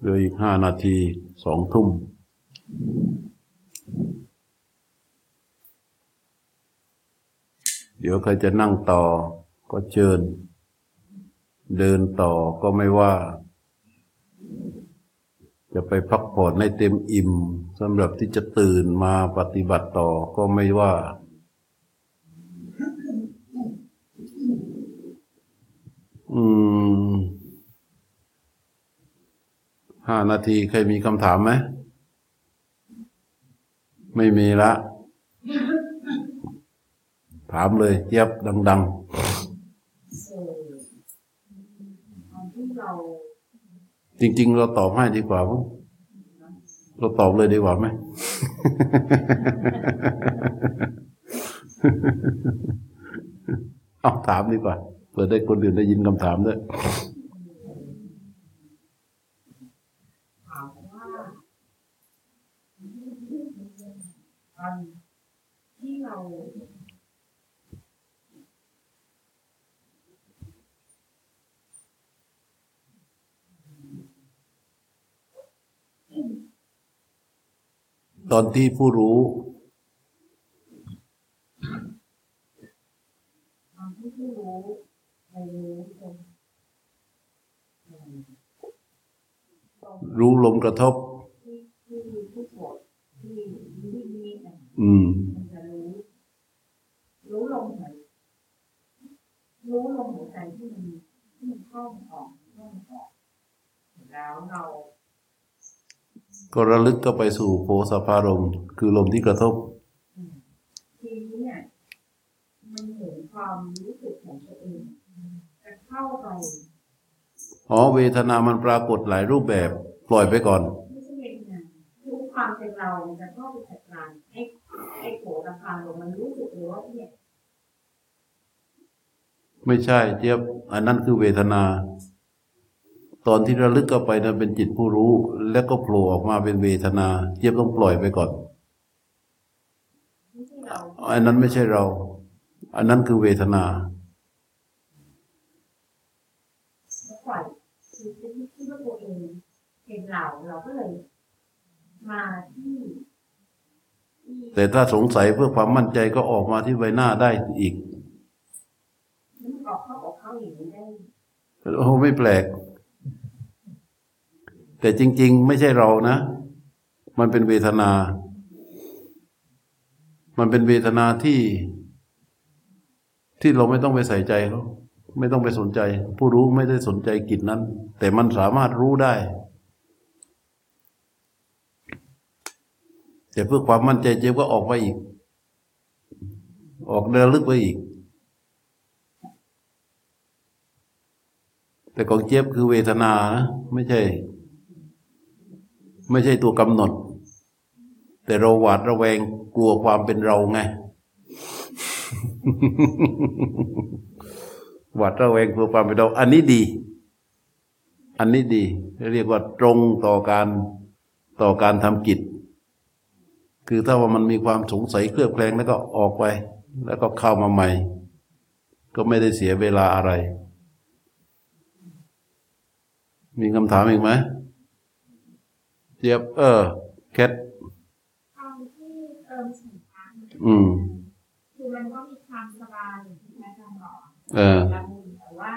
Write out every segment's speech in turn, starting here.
เหลืออีกห้านาทีสองทุ่ม เดี๋ยวใครจะนั่งต่อก็เชิญ เดินต่อก็ไม่ว่า จะไปพักผ่อนให้เต็มอิ่มสำหรับที่จะตื่นมาปฏิบัติต่อก็ไม่ว่า ห้านาทีใครมีคำถามไหม ไม่มีละ ถามเลยเย็บดังตอนที่เราๆจริง ๆ เราตอบให้ดีกว่ามั้งเราตอบเลยดีกว่าไหม เอาถามดีกว่าเผื่อได้คนอื่นได้ยินคำถามด้วย ถามว่าต อนที่เราตอนที่ผู้รู้ตอนที่ผู้รู้ในรู้ตรงรู้ลมกระทบ ที่ที่ผู้โกรธที่ที่นี่นะ อืมจะรู้รู้ลมหายรู้ลมหายใจที่มันที่มันเข้าออกเข้าออกแล้วเราก็ระลึกก็ไปสู่โพสภารมคือลมที่กระทบทีนี้เนี่ย มันเห็นความรู้สึกของตัวเองจะเข้าไปอ๋อเวทนามันปรากฏหลายรูปแบบ ปล่อยไปก่อนไม่ใช่เองนะทุกความเป็นเราจะเข้าไปจัดการไอ้ ไอ้โผล่ราคาลงมันรู้สึกเลยว่าเนี่ย ไม่ใช่เจี๊ยบอันนั้นคือเวทนา ตอนที่ระลึกเข้าไปนั้นเป็นจิตผู้รู้ แล้วก็โผล่ออกมาเป็นเวทนา เจี๊ยบต้องปล่อยไปก่อนไม่ใช่เราอันนั้นไม่ใช่เรา อันนั้นคือเวทนาแล้วปล่อยคือที่ที่ว่าตัวเองเป็นเราเราก็เลย มาที่ที่ แต่ถ้าสงสัยเพื่อความมั่นใจก็ออกมาที่ใบหน้าได้อีกมันออกเขาออกเข้าองได้โอ้ไม่แปลก แต่จริง ๆ ไม่ใช่เรานะ มันเป็นเวทนา มันเป็นเวทนาที่ ที่เราไม่ต้องไปใส่ใจเขาไม่ต้องไปสนใจ ผู้รู้ไม่ได้สนใจกิจนั้น แต่มันสามารถรู้ได้ แต่เพื่อความมั่นใจเจ๊ก็ออกไปอีก ออกเดินลึกไปอีก แต่ของเจี๊ยบคือเวทนานะไม่ใช่ ไม่ใช่ตัวกำหนด แต่เราหวาดระแวงกลัวความเป็นเราไงหวาดระแวงกลัวความเป็นเรา อันนี้ดี อันนี้ดี เรียกว่าตรงต่อการต่อการทำกิจ คือถ้าว่ามันมีความสงสัยเคลือบแคลงแล้วก็ออกไป แล้วก็เข้ามาใหม่ ก็ไม่ได้เสียเวลาอะไร มีคำถามอีกไหมเจี๊ยบเออแคทตอนที่เติมสินค้าอืมคือมันก็มีความสบายอย่างที่อาจารย์บอกเออละมุนแต่ว่า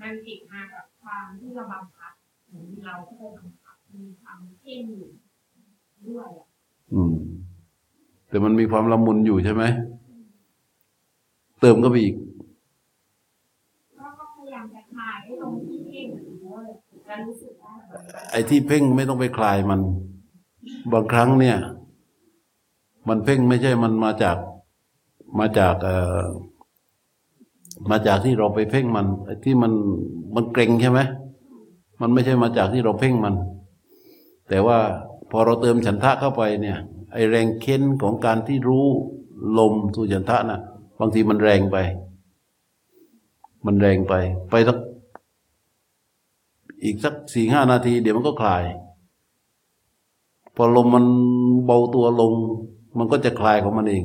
มันติดมากับความที่เราบังคับเหมือนเราก็ไปบังคับมีความเพ่งอยู่ด้วยอะอืม แต่มันมีความละมุนอยู่ใช่ไหม เติมก็ไปอีกก็ก็พยายามจะคลายไอ้ตรงที่เพ่งด้วยจะรู้สึกว่าไอ้ที่เพ่งไม่ต้องไปคลายมัน บางครั้งเนี่ย มันเพ่งไม่ใช่มันมาจากมาจากเอ่อมาจากที่เราไปเพ่งมันไอ้ที่มันมันเกรงใช่ไหมมันไม่ใช่มาจากที่เราเพ่งมัน แต่ว่าพอเราเติมฉันทะเข้าไปเนี่ย ไอแรงเค้นของการที่รู้ลมสู่ฉันทะน่ะบางทีมันแรงไป มันแรงไป ไปสักอีกสักสี่ห้านาที เดี๋ยวมันก็คลาย พอลมมันเบาตัวลง มันก็จะคลายของมันเอง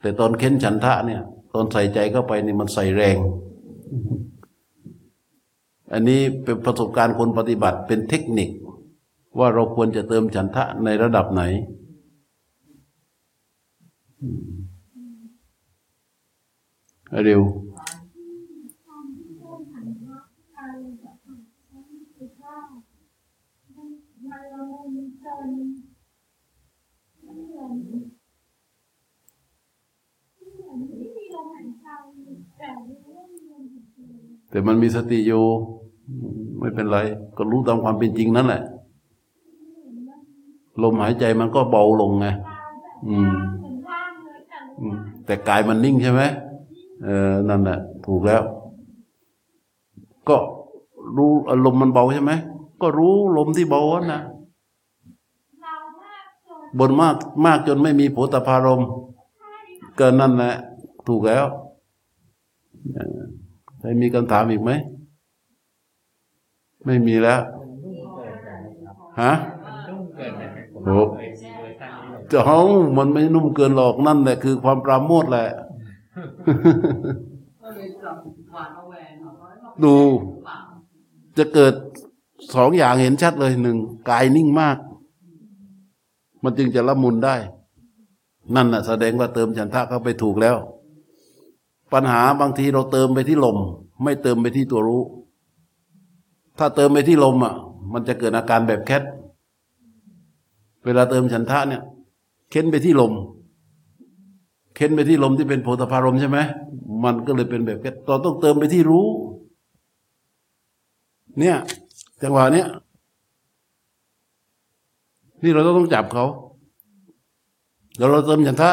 แต่ตอนเค้นฉันทะเนี่ย ตอนใส่ใจเข้าไปเนี่ยมันใส่แรง อันนี้เป็นประสบการณ์คนปฏิบัติเป็นเทคนิค ว่าเราควรจะเติมฉันทะในระดับไหน เร็วแต่มันมีสติอยู่ ไม่เป็นไร ก็รู้ตามความเป็นจริงนั่นแหละ ลมหายใจมันก็เบาลงไงอืม แต่กายมันนิ่งใช่ไหมเออนั่นแหละถูกแล้ว ก็รู้อารมณ์มันเบาใช่ไหมก็รู้ลมที่เบานะบนมากมากจนไม่มีโผฏฐารมเกินนั่นแหละถูกแล้วใครมีคำถามอีกไหม ไม่มีแล้ว ฮะ เคยซีเวอร์ชันนี้เลยเจ้ามันไม่นุ่มเกินหรอกนั่นแหละคือความปราโมทย์แหละก็เลยจับหวานระแวงเอาไว้ว่าดูเปล่าจะเกิดสองอย่างเห็นชัดเลยหนึ่งกายนิ่งมาก มันจึงจะละมุนได้ นั่นน่ะ แสดงว่าเติมฉันทะเข้าไปถูกแล้ว ปัญหาบางทีเราเติมไปที่ลม ไม่เติมไปที่ตัวรู้ ถ้าเติมไปที่ลมอะ มันจะเกิดอาการแบบแคท เวลาเติมฉันทะเนี่ย เค้นไปที่ลม เค้นไปที่ลมที่เป็นโพธพารมใช่ไหมมันก็เลยเป็นแบบแคทเราต้องเติมไปที่รู้ เนี่ยจังหวะเนี้ยนี่เราต้องจับเขาแล้วเราเติมฉันทะ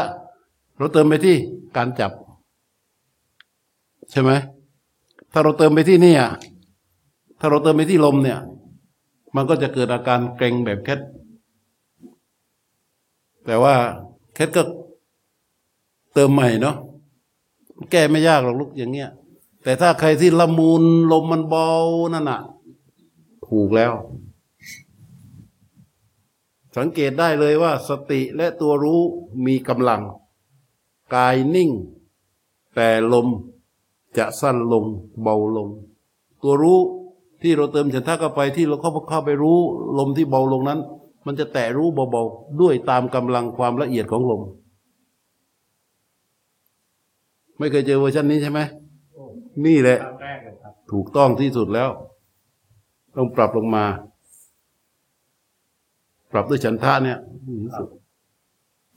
เราเติมไปที่การจับ ใช่ไหมถ้าเราเติมไปที่นี่อะถ้าเราเติมไปที่ลมเนี่ย มันก็จะเกิดอาการเกร็งแบบแคท แต่ว่าแคทก็เติมใหม่เนาะแก้ไม่ยากหรอกลูกอย่างเงี้ย แต่ถ้าใครที่ละมุนลมมันเบานั่นน่ะ ถูกแล้ว สังเกตได้เลยว่า สติและตัวรู้มีกำลัง กายนิ่ง แต่ลมจะสั้นลงเบาลง ตัวรู้ที่เราเติมฉันทะเข้าไปที่เราเข้าเข้าไปรู้ ลมที่เบาลงนั้น มันจะแตะรู้เบาๆด้วยตามกำลังความละเอียดของลม ไม่เคยเจอเวอร์ชันนี้ใช่ไหม นี่แหละ ถูกต้องที่สุดแล้ว ต้องปรับลงมา ปรับด้วยฉันทะเนี่ยดีที่สุด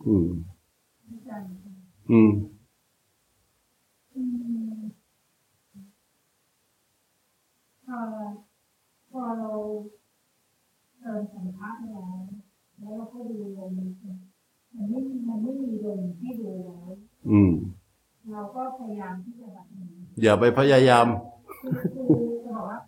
อืม อืมพอพอเรา เดินสัมภาษณ์แล้วแล้วเราก็ดูลมมันไม่มันไม่มีลมให้ดูแล้วอืม เราก็พยายามที่จะแบบนี้อย่าไปพยายามคือคือจะบอกว่า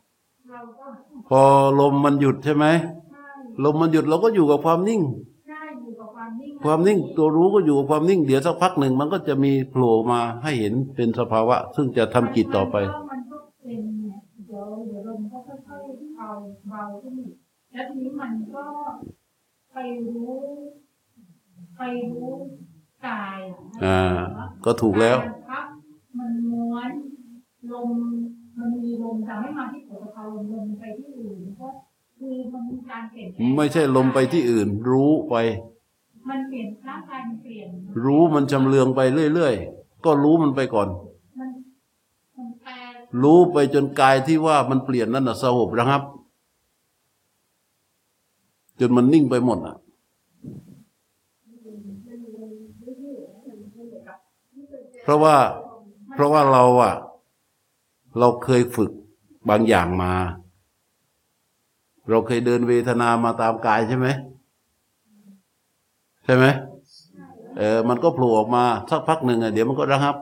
เราก็พอลมมันหยุดใช่ไหมใช่ลมมันหยุดเราก็อยู่กับความนิ่งใช่อยู่กับความนิ่งความนิ่งตัวรู้ก็อยู่กับความนิ่งเดี๋ยวสักพักหนึ่งมันก็จะมีโผล่มาให้เห็นเป็นสภาวะ ซึ่งจะทำกิจต่อไป มันก็มันก็เป็นเนี่ยเดี๋ยวเดี๋ยวลมก็ค่อยๆเบาเบาขึ้นอีกแล้วทีนี้มันก็ ไปรู้ ไปรู้กายะอ่า ก็ถูกแล้วมันพับมันม้วนลมมันมีลมจะไม่มาที่หัวเขาลมลมไปที่อื่นก็คือมันมีการเปลี่ยนแปลงไม่ใช่ลมไปที่อื่น รู้ไป มันเปลี่ยนร่างกายมันเปลี่ยน รู้มันจำเลืองไปเรื่อยๆก็รู้มันไปก่อนมันมันแปลรู้ไปจนกายที่ว่ามันเปลี่ยนนั่นน่ะสงบระงับ จนมันนิ่งไปหมดอะเพราะว่า เพราะว่าเราอะ เราเคยฝึกบางอย่างมา เราเคยเดินเวทนามาตามกายใช่ไหมใช่ไหมเออ มันก็โผล่ออกมาสักพักหนึ่งอะเดี๋ยวมันก็ระงับ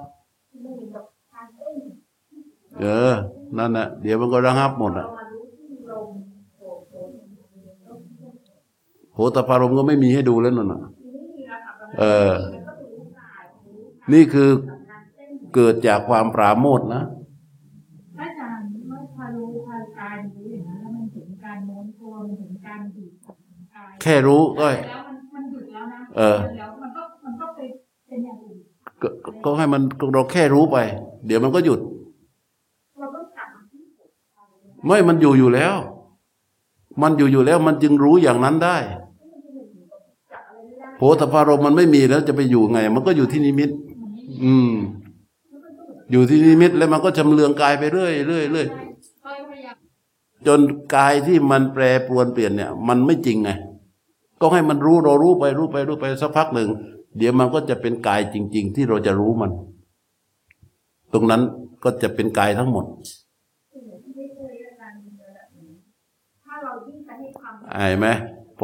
เออ นั่นน่ะเดี๋ยวมันก็ระงับหมดอะ โหตพารมก็ไม่มีให้ดูแล้วนั่นน่ะเออ นี่คือเกิดจากความปราโมทย์นะถ้าอาจารย์ว่าพารู้พาการรู้อย่างนั้นแล้วมันถึงการโน้มตัวมันถึงการบีบของกายแค่รู้ก็แล้วมันมันหยุดแล้วนะเออแล้วมันก็มันก็ไปเป็นอย่างอื่นก็ก็ให้มันเราแค่รู้ไป เดี๋ยวมันก็หยุดเราต้องกลับมาที่ไม่มันอยู่อยู่แล้ว มันอยู่อยู่แล้ว มันจึงรู้อย่างนั้นได้ โพธพารมณ์มันไม่มีแล้วจะไปอยู่ไง มันก็อยู่ที่นิมิต อืม อยู่ที่นิมิตแล้วมันก็จำเลืองกายไปเรื่อยเรื่อยเรื่อยก็พยายามจนกายที่มันแปรปรวนเปลี่ยนเนี่ย มันไม่จริงไง ก็ให้มันรู้เรารู้ไปรู้ไปรู้ไปสักพักหนึ่ง เดี๋ยวมันก็จะเป็นกายจริง ๆ ที่เราจะรู้มัน ตรงนั้นก็จะเป็นกายทั้งหมดไม่เคยอาจารย์เจอแบบนี้ถ้าเรายิ่งไปให้ความไอ้ไหม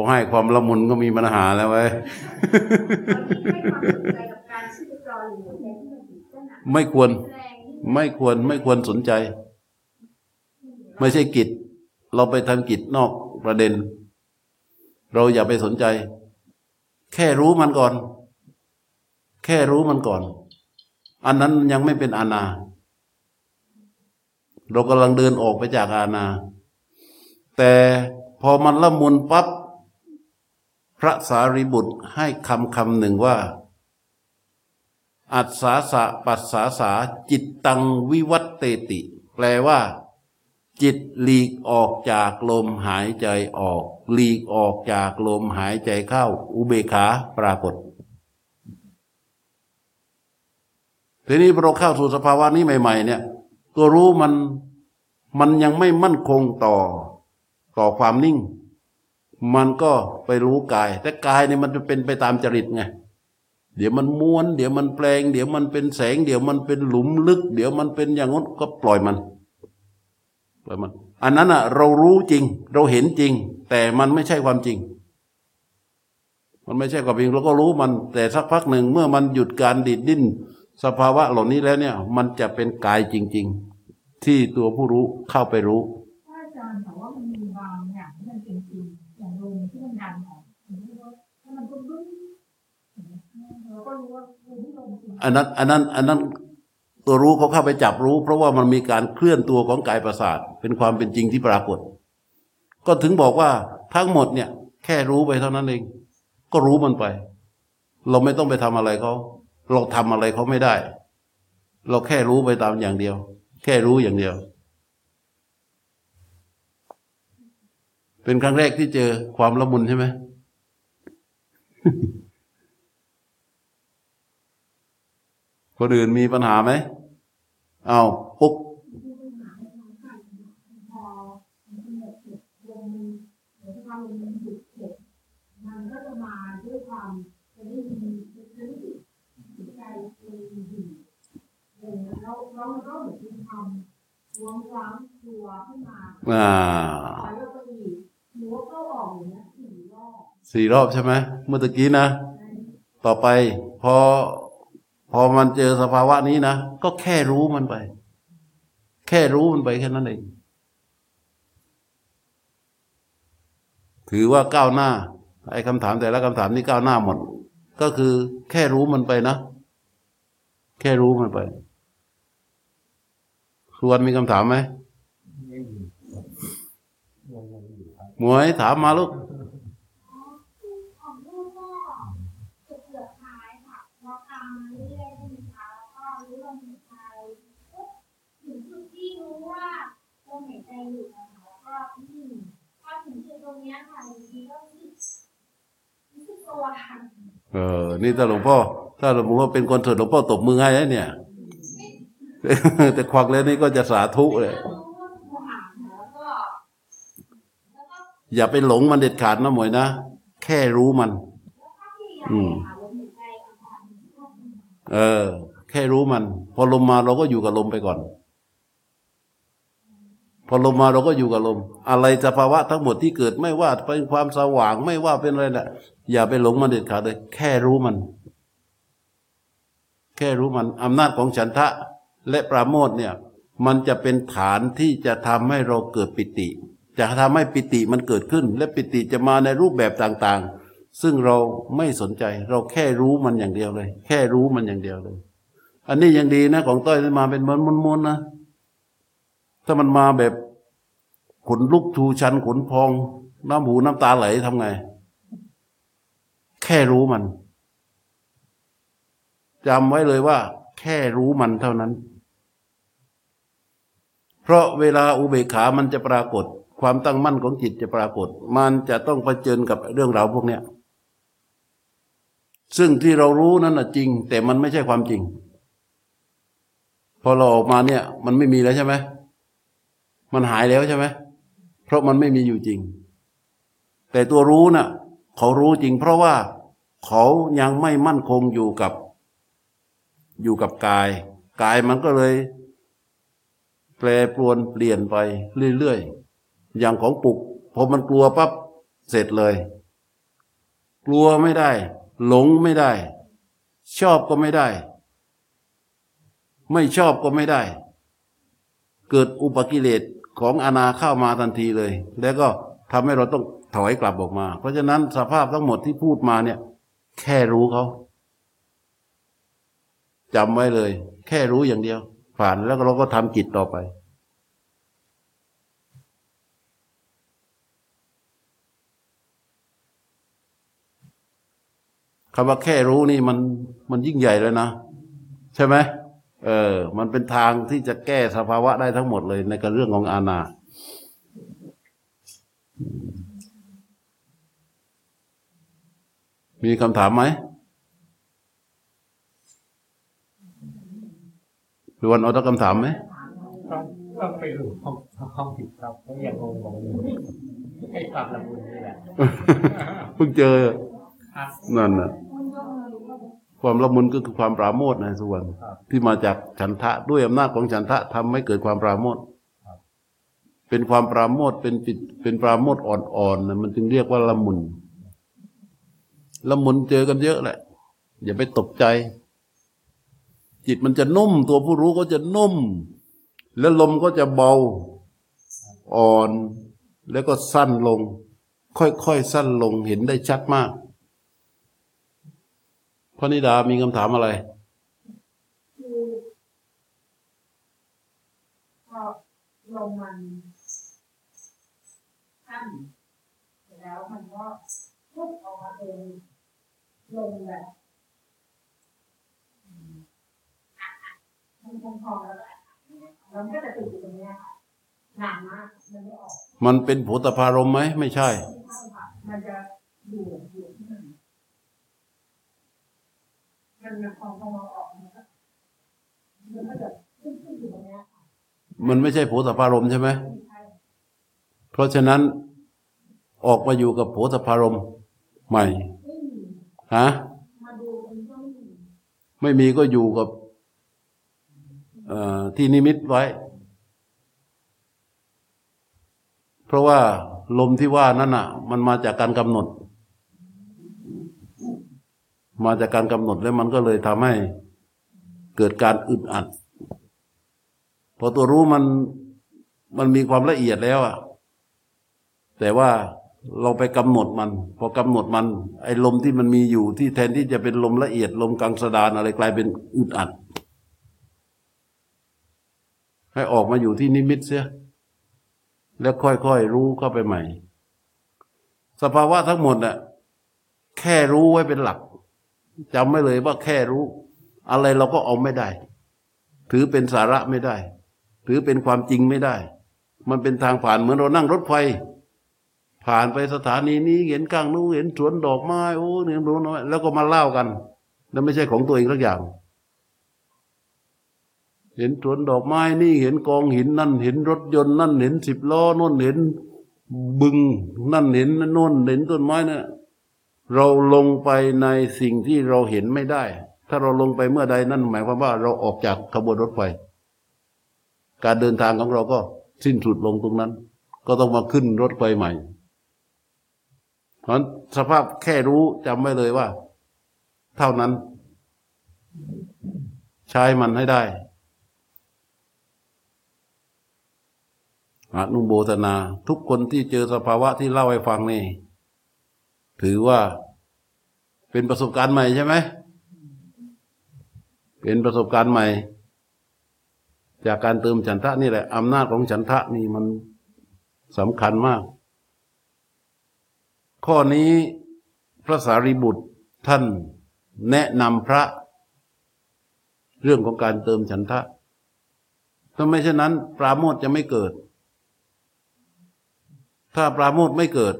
พอให้ความละมุนก็มีปัญหาแล้วเว้ยเรายิ่งให้ความสนใจกับการชีพจรหรือหัวใจที่มันติดเส้นหนาไม่ควรแรงยิ่งไม่ควรไม่ควรสนใจ ไม่ใช่กิจ เราไปทำกิจนอกประเด็น เราอย่าไปสนใจ แค่รู้มันก่อน แค่รู้มันก่อน อันนั้นยังไม่เป็นอาณาเรากำลังเดินออกไปจากอาณาแต่พอมันละมุนปั๊บ พระสารีบุตรให้คำคำหนึ่งว่า อัศสาสะปัสสาสาจิตตังวิวัตเตติ แปลว่า จิตหลีกออกจากลมหายใจออก หลีกออกจากลมหายใจเข้า อุเบกขาปรากฏ ทีนี้พอเราเข้าสู่สภาวะนี้ใหม่ ๆ เนี่ย ตัวรู้มันมันยังไม่มั่นคงต่อต่อความนิ่ง มันก็ไปรู้กาย แต่กายเนี่ยมันจะเป็นไปตามจริตไงเดี๋ยวมันม้วน เดี๋ยวมันแปลง เดี๋ยวมันเป็นแสง เดี๋ยวมันเป็นหลุมลึก เดี๋ยวมันเป็นอย่างนั้นก็ปล่อยมันปล่อยมันอันนั้นอะเรารู้จริง เราเห็นจริง แต่มันไม่ใช่ความจริง มันไม่ใช่ความจริงเราก็รู้มัน แต่สักพักหนึ่งเมื่อมันหยุดการดิดดิ้นสภาวะเหล่านี้แล้วเนี่ย มันจะเป็นกายจริง ๆ ที่ตัวผู้รู้เข้าไปรู้ อันนั้นอันนั้นอันนั้นตัวรู้เขาเข้าไปจับรู้ เพราะว่ามันมีการเคลื่อนตัวของกายประสาท เป็นความเป็นจริงที่ปรากฏ ก็ถึงบอกว่าทั้งหมดเนี่ย แค่รู้ไปเท่านั้นเอง ก็รู้มันไป เราไม่ต้องไปทำอะไรเขาเราทำอะไรเขาไม่ได้ เราแค่รู้ไปตามอย่างเดียว แค่รู้อย่างเดียว เป็นครั้งแรกที่เจอความละมุนใช่ไหม คนอื่นมีปัญหาไหม เอาปุ๊บพอมันหมดจุดลมหรือว่าลมมันหยุดเสร็จมันก็จะมาด้วยความจะได้ยินจะได้ยินใจเองดีเออแล้วแล้วมันก็เหมือนมีความล้วงล้างตัวขึ้นมาอ่าถอยออกไปอีกหรือว่าเข้าออกอย่างเงี้ยสี่รอบสี่รอบใช่ไหมเมื่อตะกี้นะ ต่อไปพอ พอมันเจอสภาวะนี้นะ ก็แค่รู้มันไป แค่รู้มันไปแค่นั้นเอง ถือว่าก้าวหน้า ไอ้คำถามแต่ละคำถามนี่ก้าวหน้าหมด ก็คือแค่รู้มันไปนะ แค่รู้มันไปควรมีคำถามไหมไม่มีงงๆอยู่ครับหมวยถามมาลูก ของลูกก็จุดเกิดท้ายค่ะเราตามมาเรื่อยๆใช่ไหมคะแล้วก็รู้ลมหายใจปุ๊บถึงจุดที่รู้ว่าลมหายใจอยู่นะคะแล้วก็นิ่งพอถึงจุดตรงเนี้ค่ะบางทีก็รู้สึกรู้สึกตัวค่ะเออ นี่ถ้าหลวงพ่อ ถ้าหลวงพ่อเป็นคนสวดหลวงพ่อตบมือให้นะเนี่ย แต่ควักแล้วนี่ก็จะสาธุเลยอย่าไปหลงมันเด็ดขาดนะหมวยนะ แค่รู้มันถ้าที่ใหญ่ค่ะลมเออ แค่รู้มัน พอลมมาเราก็อยู่กับลมไปก่อน พอลมมาเราก็อยู่กับลม อะไรสภาวะทั้งหมดที่เกิดไม่ว่าเป็นความสว่างไม่ว่าเป็นอะไรแหละอย่าไปหลงมันเด็ดขาดเลย แค่รู้มัน แค่รู้มันอำนาจของฉันทะและปราโมทเนี่ย มันจะเป็นฐานที่จะทำให้เราเกิดปิติ จะทำให้ปิติมันเกิดขึ้น และปิติจะมาในรูปแบบต่างๆ ซึ่งเราไม่สนใจ เราแค่รู้มันอย่างเดียวเลย แค่รู้มันอย่างเดียวเลย อันนี้ยังดีนะของต้อยมาเป็นม้วนๆนะ ถ้ามันมาแบบขนลุกชูชันขนพอง น้ำหูน้ำตาไหลทำไง แค่รู้มันจำไว้เลยว่า แค่รู้มันเท่านั้น เพราะเวลาอุเบกขามันจะปรากฏ ความตั้งมั่นของจิตจะปรากฏ มันจะต้องเผชิญกับเรื่องราวพวกเนี้ยซึ่งที่เรารู้นั้นน่ะจริง แต่มันไม่ใช่ความจริง พอเราออกมาเนี่ย มันไม่มีแล้วใช่ไหม มันหายแล้วใช่ไหมเพราะมันไม่มีอยู่จริง แต่ตัวรู้น่ะ เขารู้จริง เพราะว่าเขายังไม่มั่นคงอยู่กับ อยู่กับกาย กายมันก็เลย แปรปรวนเปลี่ยนไปเรื่อยๆอย่างของปุกพอมันกลัวปั๊บเสร็จเลย กลัวไม่ได้ หลงไม่ได้ ชอบก็ไม่ได้ ไม่ชอบก็ไม่ได้ เกิดอุปกิเลส ของอนาเข้ามาทันทีเลย แล้วก็ทำให้เราต้องถอยกลับออกมา เพราะฉะนั้นสภาพทั้งหมดที่พูดมาเนี่ย แค่รู้เขาจำไว้เลย แค่รู้อย่างเดียว ผ่านแล้วเราก็ทำกิจต่อไป คำว่าแค่รู้นี่มันมันยิ่งใหญ่เลยนะ ใช่ไหม เออ มันเป็นทางที่จะแก้สภาวะได้ทั้งหมดเลยในกับเรื่องของอาณามีคำถามไหมดวนเอาตั้งคำถามไหมต้องต้องไปดูห้องห้องผิดครับก็ยังงงๆอยู่ให้ความละมุนนี่แหละเพิ่งเจอครับนั่นน่ะ ความละมุนก็คือความปราโมทย์นะสุวรรณครับที่มาจากฉันทะด้วยอำนาจของฉันทะทำให้เกิดความปราโมทย์เป็นความปราโมทย์เป็นปิดเป็นปราโมทย์อ่อนๆนะมันจึงเรียกว่าละมุนละมุนเจอกันเยอะแหละ อย่าไปตกใจ จิตมันจะนุ่ม ตัวผู้รู้ก็จะนุ่ม แล้วลมก็จะเบาอ่อน แล้วก็สั้นลง ค่อยๆสั้นลงเห็นได้ชัดมาก พระนิดามีคำถามอะไรพอลมมันขั้นแล้วมันก็พุ่งออกมาเป็นลมแบบมันคงพอแล้วแล้วมันก็จะติดอยู่ตรงนี้ค่ะนามากมันไม่ออก มันเป็นโผฏฐารมไหมไม่ใช่ มันจะอยู่อยู่ที่มันมัน มันพอพอมออกมันก็มันก็จะขึ้นขึ้นอยู่ตรงเนี้ยค่ะมันไม่ใช่โผฏฐารมใช่ไหม เพราะฉะนั้นออกมาอยู่กับโผฏฐารมใหม่ไม่ ฮะ มาดูมันก็ไม่มีไม่มีก็อยู่กับที่นิมิตไว้ เพราะว่าลมที่ว่านั่นอะ มันมาจากการกำหนด มาจากการกำหนดแล้วมันก็เลยทำให้เกิดการอึดอัด พอตัวรู้มันมันมีความละเอียดแล้วอะแต่ว่าเราไปกำหนดมัน พอกำหนดมัน ไอ้ลมที่มันมีอยู่ที่แทนที่จะเป็นลมละเอียด ลมกลางสะดานอะไรกลายเป็นอึดอัด ให้ออกมาอยู่ที่นิมิตเสียแล้วค่อยๆรู้เข้าไปใหม่ สภาวะทั้งหมดน่ะแค่รู้ไว้เป็นหลัก จำไม่เลยว่าแค่รู้ อะไรเราก็เอาไม่ได้ ถือเป็นสาระไม่ได้ ถือเป็นความจริงไม่ได้ มันเป็นทางผ่านเหมือนเรานั่งรถไฟ ผ่านไปสถานีนี้เห็นกลางนู้นเห็นสวนดอกไม้โอ้เนี่ยรู้น้อยแล้วก็มาเล่ากัน แล้วไม่ใช่ของตัวเองสักอย่าง เห็นสวนดอกไม้นี่เห็นกองหินนั่น เห็นรถยนต์นั่นเห็นสิบล้อนู่นเห็นบึงนั่นเห็นนู่นเห็นต้นไม้นี่ย เราลงไปในสิ่งที่เราเห็นไม่ได้ ถ้าเราลงไปเมื่อใดนั่นหมายความว่าเราออกจากขบวนรถไฟ การเดินทางของเราก็สิ้นสุดลงตรงนั้น ก็ต้องมาขึ้นรถไฟใหม่ เพราะฉะนั้นสภาพแค่รู้จำไว้เลยว่า เท่านั้น ใช้มันให้ได้อนุโมทนา ทุกคนที่เจอสภาวะที่เล่าให้ฟังนี่ ถือว่าเป็นประสบการณ์ใหม่ใช่ไหม เป็นประสบการณ์ใหม่ จากการเติมฉันทะนี่แหละอำนาจของฉันทะนี่มันสำคัญมาก ข้อนี้พระสารีบุตรท่านแนะนำพระ เรื่องของการเติมฉันทะถ้าไม่เช่นนั้น ปราโมทจะไม่เกิด ถ้าปราโมทไม่เกิด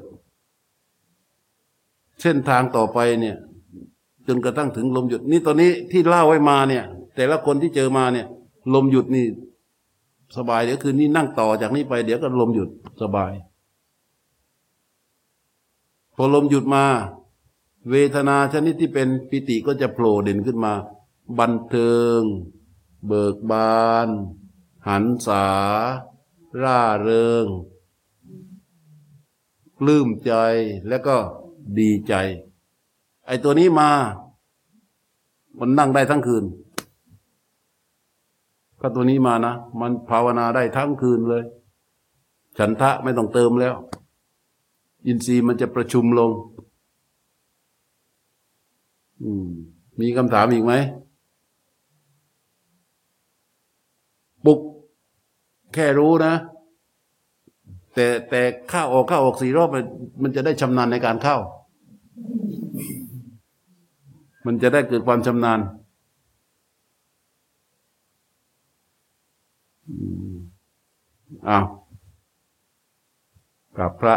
เส้นทางต่อไปเนี่ย จนกระทั่งถึงลมหยุดนี่ตอนนี้ที่เล่าไว้มาเนี่ย แต่ละคนที่เจอมาเนี่ย ลมหยุดนี่ สบายเดี๋ยวคืนนี้นั่งต่อจากนี้ไปเดี๋ยวก็ลมหยุดสบาย พอลมหยุดมา เวทนาชนิดที่เป็นปิติก็จะโผล่เด่นขึ้นมา บันเทิง เบิกบาน หันษา ร่าเริงปลื้มใจแล้วก็ ดีใจ ไอ้ตัวนี้มา มันนั่งได้ทั้งคืน ก็ตัวนี้มานะ มันภาวนาได้ทั้งคืนเลย ฉันทะไม่ต้องเติมแล้ว อินทรีย์มันจะประชุมลง อืม มีคำถามอีกไหมปุกแค่รู้นะ แต่แต่เข้าออกเข้าออกสี่รอบมันมันจะได้ชำนาญในการเข้า มันจะได้เกิดความชำนาญอ้าวกับพระ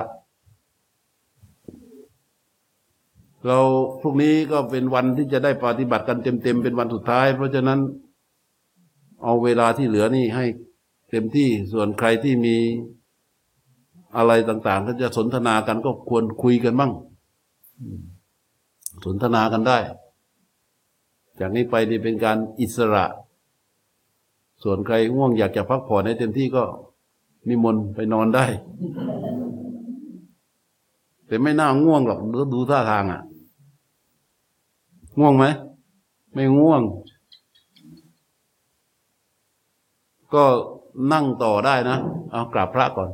เราพรุ่งนี้ก็เป็นวันที่จะได้ปฏิบัติกันเต็มๆเป็นวันสุดท้าย เพราะฉะนั้น เอาเวลาที่เหลือนี่ให้เต็มที่ส่วนใครที่มีอะไรต่างๆ ก็จะสนทนากันก็ควรคุยกันบ้าง สนทนากันได้ จากนี้ไปนี่เป็นการอิสระ ส่วนใครง่วงอยากจะพักผ่อนให้เต็มที่ก็นิมนต์ไปนอนได้ แต่ไม่น่าง่วงหรอกดูดูท่าทางอะ ง่วงไหม ไม่ง่วง ก็นั่งต่อได้นะ เอากราบพระก่อน